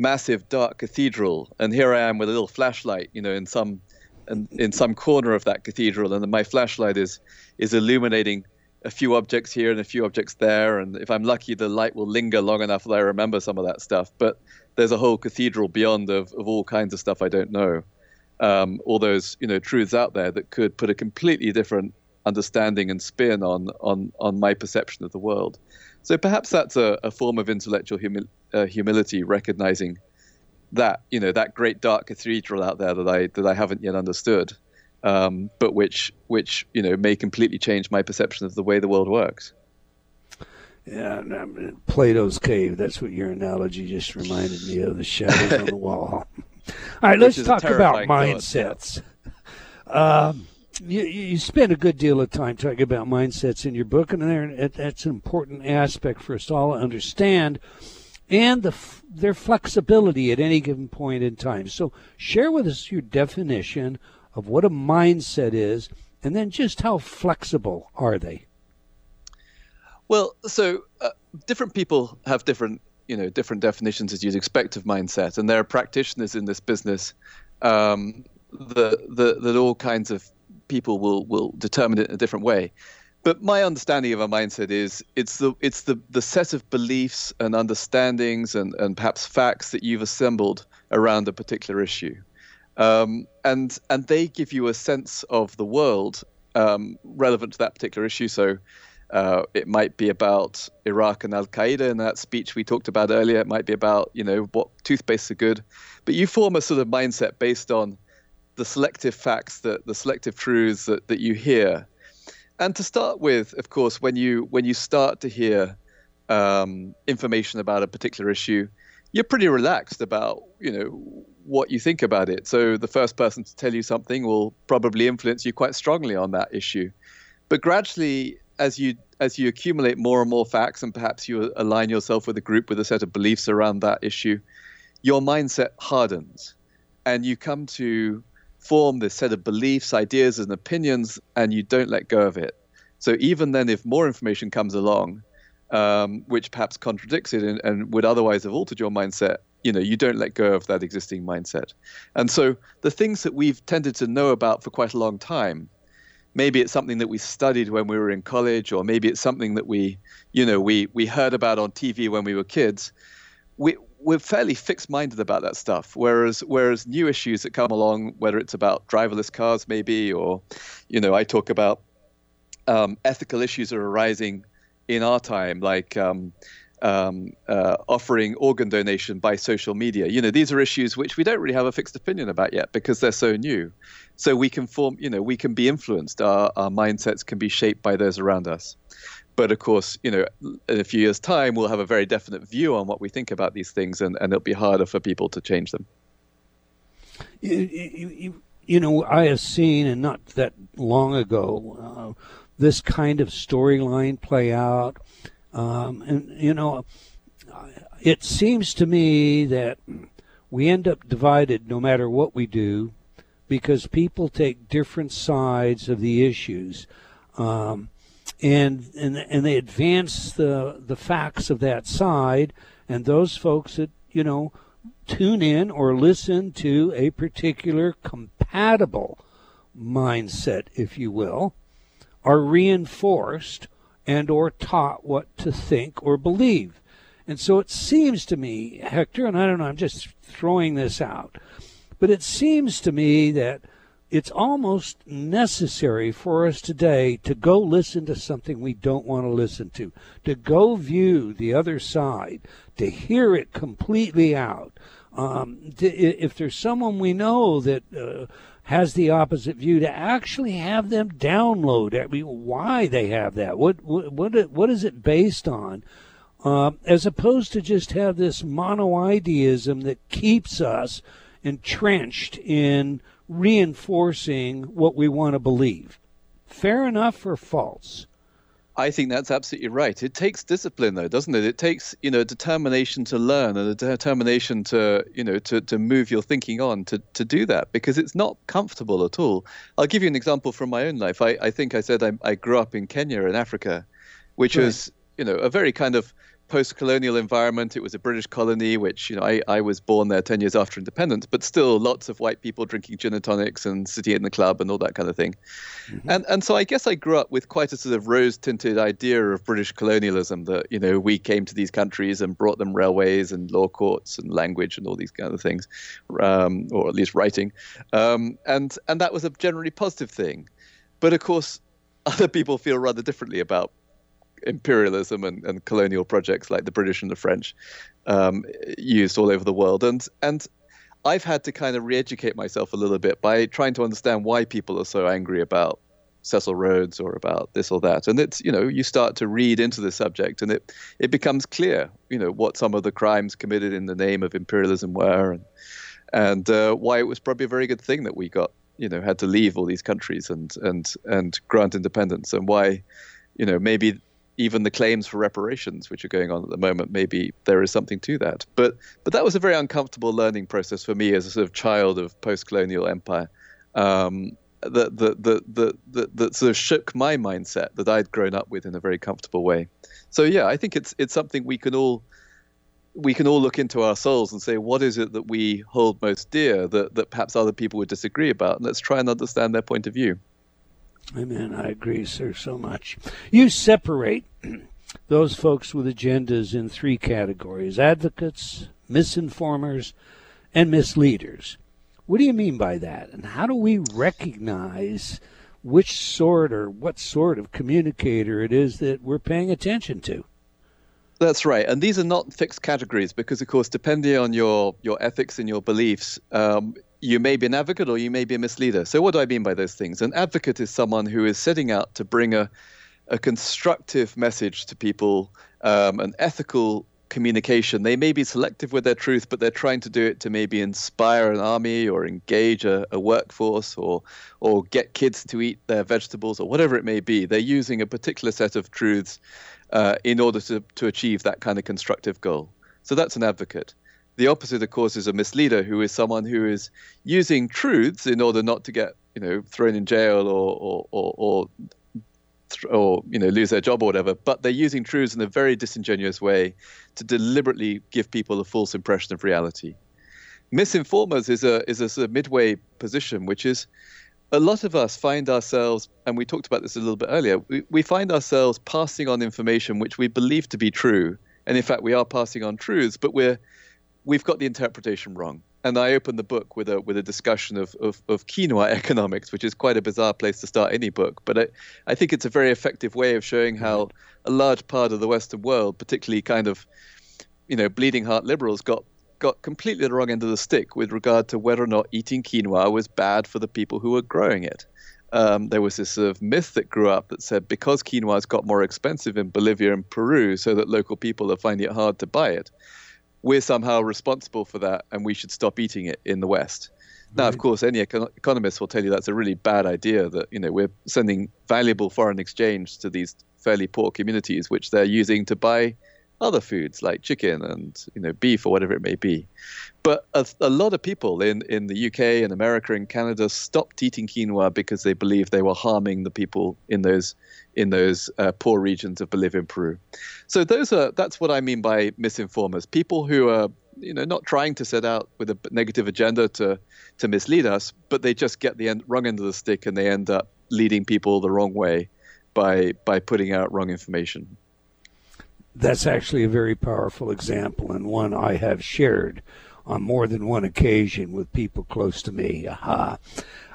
[SPEAKER 4] massive dark cathedral, and here I am with a little flashlight, you know, in some in, in some corner of that cathedral, and my flashlight is is illuminating a few objects here and a few objects there, and if I'm lucky, the light will linger long enough that I remember some of that stuff. But there's a whole cathedral beyond of, of all kinds of stuff I don't know. Um, all those you know truths out there that could put a completely different understanding and spin on on on my perception of the world. So perhaps that's a, a form of intellectual humi- uh, humility, recognizing that you know that great dark cathedral out there that I that I haven't yet understood, um, but which which you know may completely change my perception of the way the world works.
[SPEAKER 2] Yeah, um, Plato's cave. That's what your analogy just reminded me of. The shadows on the *laughs* wall. All right, let's talk about mindsets. Um, you, you spend a good deal of time talking about mindsets in your book, and that's an important aspect for us all to understand, and the their flexibility at any given point in time. So, share with us your definition of what a mindset is, and then just how flexible are they?
[SPEAKER 4] Well, so uh, different people have different, you know, different definitions as you'd expect of mindset, and there are practitioners in this business um, that that all kinds of people will will determine it in a different way. But my understanding of a mindset is it's the it's the the set of beliefs and understandings and and perhaps facts that you've assembled around a particular issue, um, and and they give you a sense of the world um, relevant to that particular issue. So. Uh, it might be about Iraq and Al Qaeda in that speech we talked about earlier. It might be about you know what toothpastes are good, but you form a sort of mindset based on the selective facts, that the selective truths that, that you hear. And to start with, of course, when you when you start to hear um, information about a particular issue, you're pretty relaxed about you know what you think about it. So the first person to tell you something will probably influence you quite strongly on that issue. But gradually, as you as you accumulate more and more facts, and perhaps you align yourself with a group with a set of beliefs around that issue, your mindset hardens, and you come to form this set of beliefs, ideas, and opinions, and you don't let go of it. So even then, if more information comes along, um, which perhaps contradicts it and, and would otherwise have altered your mindset, you know, you don't let go of that existing mindset. And so the things that we've tended to know about for quite a long time, maybe it's something that we studied when we were in college, or maybe it's something that we, you know, we we heard about on TV when we were kids. We we're fairly fixed-minded about that stuff. Whereas whereas new issues that come along, whether it's about driverless cars, maybe, or, you know, I talk about um, ethical issues that are arising in our time, like um, um, uh, offering organ donation by social media. You know, these are issues which we don't really have a fixed opinion about yet because they're so new. So we can form, you know, we can be influenced. Our, our mindsets can be shaped by those around us. But of course, you know, in a few years' time, we'll have a very definite view on what we think about these things, and, and it'll be harder for people to change them.
[SPEAKER 2] You, you, you, you know, I have seen, and not that long ago, uh, this kind of storyline play out. Um, and, you know, it seems to me that we end up divided no matter what we do because people take different sides of the issues. Um, and, and and they advance the the facts of that side, and those folks that you know tune in or listen to a particular compatible mindset, if you will, are reinforced and or taught what to think or believe. And so it seems to me, Hector, and I don't know, I'm just throwing this out, but it seems to me that it's almost necessary for us today to go listen to something we don't want to listen to, to go view the other side, to hear it completely out. Um, to, if there's someone we know that uh, has the opposite view, to actually have them download. I mean, why they have that? What what what, is it based on? Uh, as opposed to just have this monoideism that keeps us entrenched in reinforcing what we want to believe. Fair enough or false?
[SPEAKER 4] I think that's absolutely right. It takes discipline, though, doesn't it? It takes, you know, determination to learn and a determination to, you know, to, to move your thinking on to, to do that because it's not comfortable at all. I'll give you an example from my own life. I, I think I said I, I grew up in Kenya in Africa, which
[SPEAKER 2] Right.
[SPEAKER 4] was, you know, a very kind of post-colonial environment. It was a British colony, which you know I, I was born there ten years after independence, but still lots of white people drinking gin and tonics and sitting in the club and all that kind of thing. And and so I guess I grew up with quite a sort of rose-tinted idea of British colonialism that you know we came to these countries and brought them railways and law courts and language and all these kind of things, um, or at least writing, um, and and that was a generally positive thing. But of course, *laughs* other people feel rather differently about imperialism and, and colonial projects like the British and the French um, used all over the world. And and I've had to kind of re-educate myself a little bit by trying to understand why people are so angry about Cecil Rhodes or about this or that. And it's you know you start to read into the subject and it it becomes clear you know what some of the crimes committed in the name of imperialism were and and uh, why it was probably a very good thing that we got you know had to leave all these countries and and and grant independence and why you know maybe even the claims for reparations which are going on at the moment maybe there is something to that but but that was a very uncomfortable learning process for me as a sort of child of post-colonial empire um, that that that that that that sort of shook my mindset that I'd grown up with in a very comfortable way. So yeah, I think it's it's something we can all we can all look into our souls and say what is it that we hold most dear that that perhaps other people would disagree about, and let's try and understand their point of view.
[SPEAKER 2] Amen. I agree, sir, so much. You separate *clears throat* those folks with agendas in three categories advocates, misinformers, and misleaders. What do you mean by that? And how do we recognize which sort or what sort of communicator it is that we're paying attention to?
[SPEAKER 4] That's right, and these are not fixed categories because, of course, depending on your your ethics and your beliefs, um, you may be an advocate or you may be a misleader. So, what do I mean by those things? An advocate is someone who is setting out to bring a a constructive message to people, um, an ethical communication. They may be selective with their truth, but they're trying to do it to maybe inspire an army or engage a, a workforce or or get kids to eat their vegetables or whatever it may be. They're using a particular set of truths uh, in order to, to achieve that kind of constructive goal. So that's an advocate. The opposite, of course, is a misleader, who is someone who is using truths in order not to get, you know, thrown in jail or or or, or or you know lose their job or whatever. But they're using truths in a very disingenuous way to deliberately give people a false impression of reality. Misinformers is a is a sort of midway position which is a lot of us find ourselves and we talked about this a little bit earlier we, we find ourselves passing on information which we believe to be true. And in fact we are passing on truths but we're we've got the interpretation wrong and I open the book with a with a discussion of, of, of quinoa *laughs* economics, which is quite a bizarre place to start any book. But I, I think it's a very effective way of showing how a large part of the Western world, particularly kind of, you know, bleeding heart liberals, got got completely the wrong end of the stick with regard to whether or not eating quinoa was bad for the people who were growing it. Um, there was this sort of myth that grew up that said because quinoa's got more expensive in Bolivia and Peru, so that local people are finding it hard to buy it we're somehow responsible for that and we should stop eating it in the West. Now, of course, any econ- economist will tell you that's a really bad idea that, you know, we're sending valuable foreign exchange to these fairly poor communities, which they're using to buy other foods like chicken and, you know, beef or whatever it may be. But a, a lot of people in, in the UK and America and Canada stopped eating quinoa because they believed they were harming the people in those in those uh, poor regions of Bolivia and Peru. So those are that's what I mean by misinformers. People who are you know not trying to set out with a negative agenda to to mislead us, but they just get the end, wrong end of the stick and they end up leading people the wrong way by by putting out wrong information.
[SPEAKER 2] That's actually a very powerful example and one I have shared on more than one occasion with people close to me. Aha.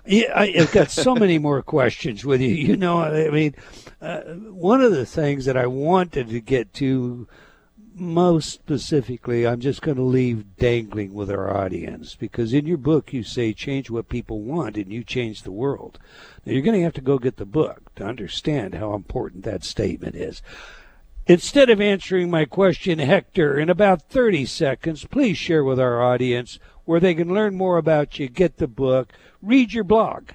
[SPEAKER 2] Yeah, I, I've got so *laughs* many more questions with you. You know, I mean, uh, one of the things that I wanted to get to most specifically, I'm just going to leave dangling with our audience because in your book you say change what people want and you change the world. Now you're going to have to go get the book to understand how important that statement is. Instead of answering my question, Hector, in about 30 seconds, please share with our audience where they can learn more about you, get the book, read your blog.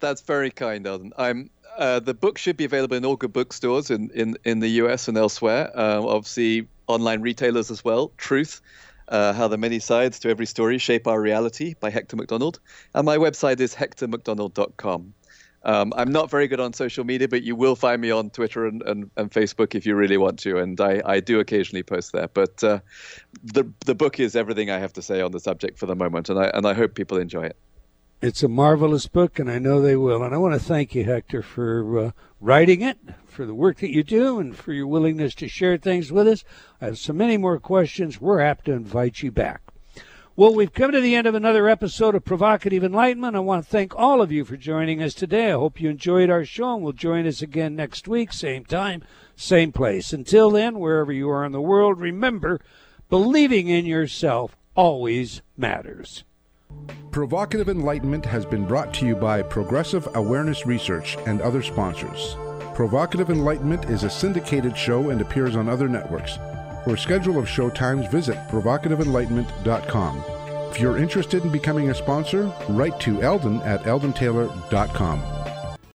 [SPEAKER 4] That's very kind, Eldon. I'm uh, the book should be available in all good bookstores in, in, in the US and elsewhere. Uh, obviously, online retailers as well. Truth, uh, How the Many Sides to Every Story Shape Our Reality by Hector Macdonald. And my website is hectormacdonald.com. Um, I'm not very good on social media, but you will find me on Twitter and, and, and Facebook if you really want to. And I, I do occasionally post there. But uh, the, the book is everything I have to say on the subject for the moment. And I, and I hope people enjoy it.
[SPEAKER 2] It's a marvelous book, and I know they will. And I want to thank you, Hector, for uh, writing it, for the work that you do, and for your willingness to share things with us. I have so many more questions. We're apt to invite you back. Well, we've come to the end of another episode of Provocative Enlightenment. I want to thank all of you for joining us today. I hope you enjoyed our show and will join us again next week, same time, same place. Until then, wherever you are in the world, remember, believing in yourself always matters.
[SPEAKER 14] Provocative Enlightenment has been brought to you by Progressive Awareness Research and other sponsors. Provocative Enlightenment is a syndicated show and appears on other networks. For a schedule of show times, visit provocativeenlightenment.com. If you're interested in becoming a sponsor, write to Eldon at eldontaylor.com.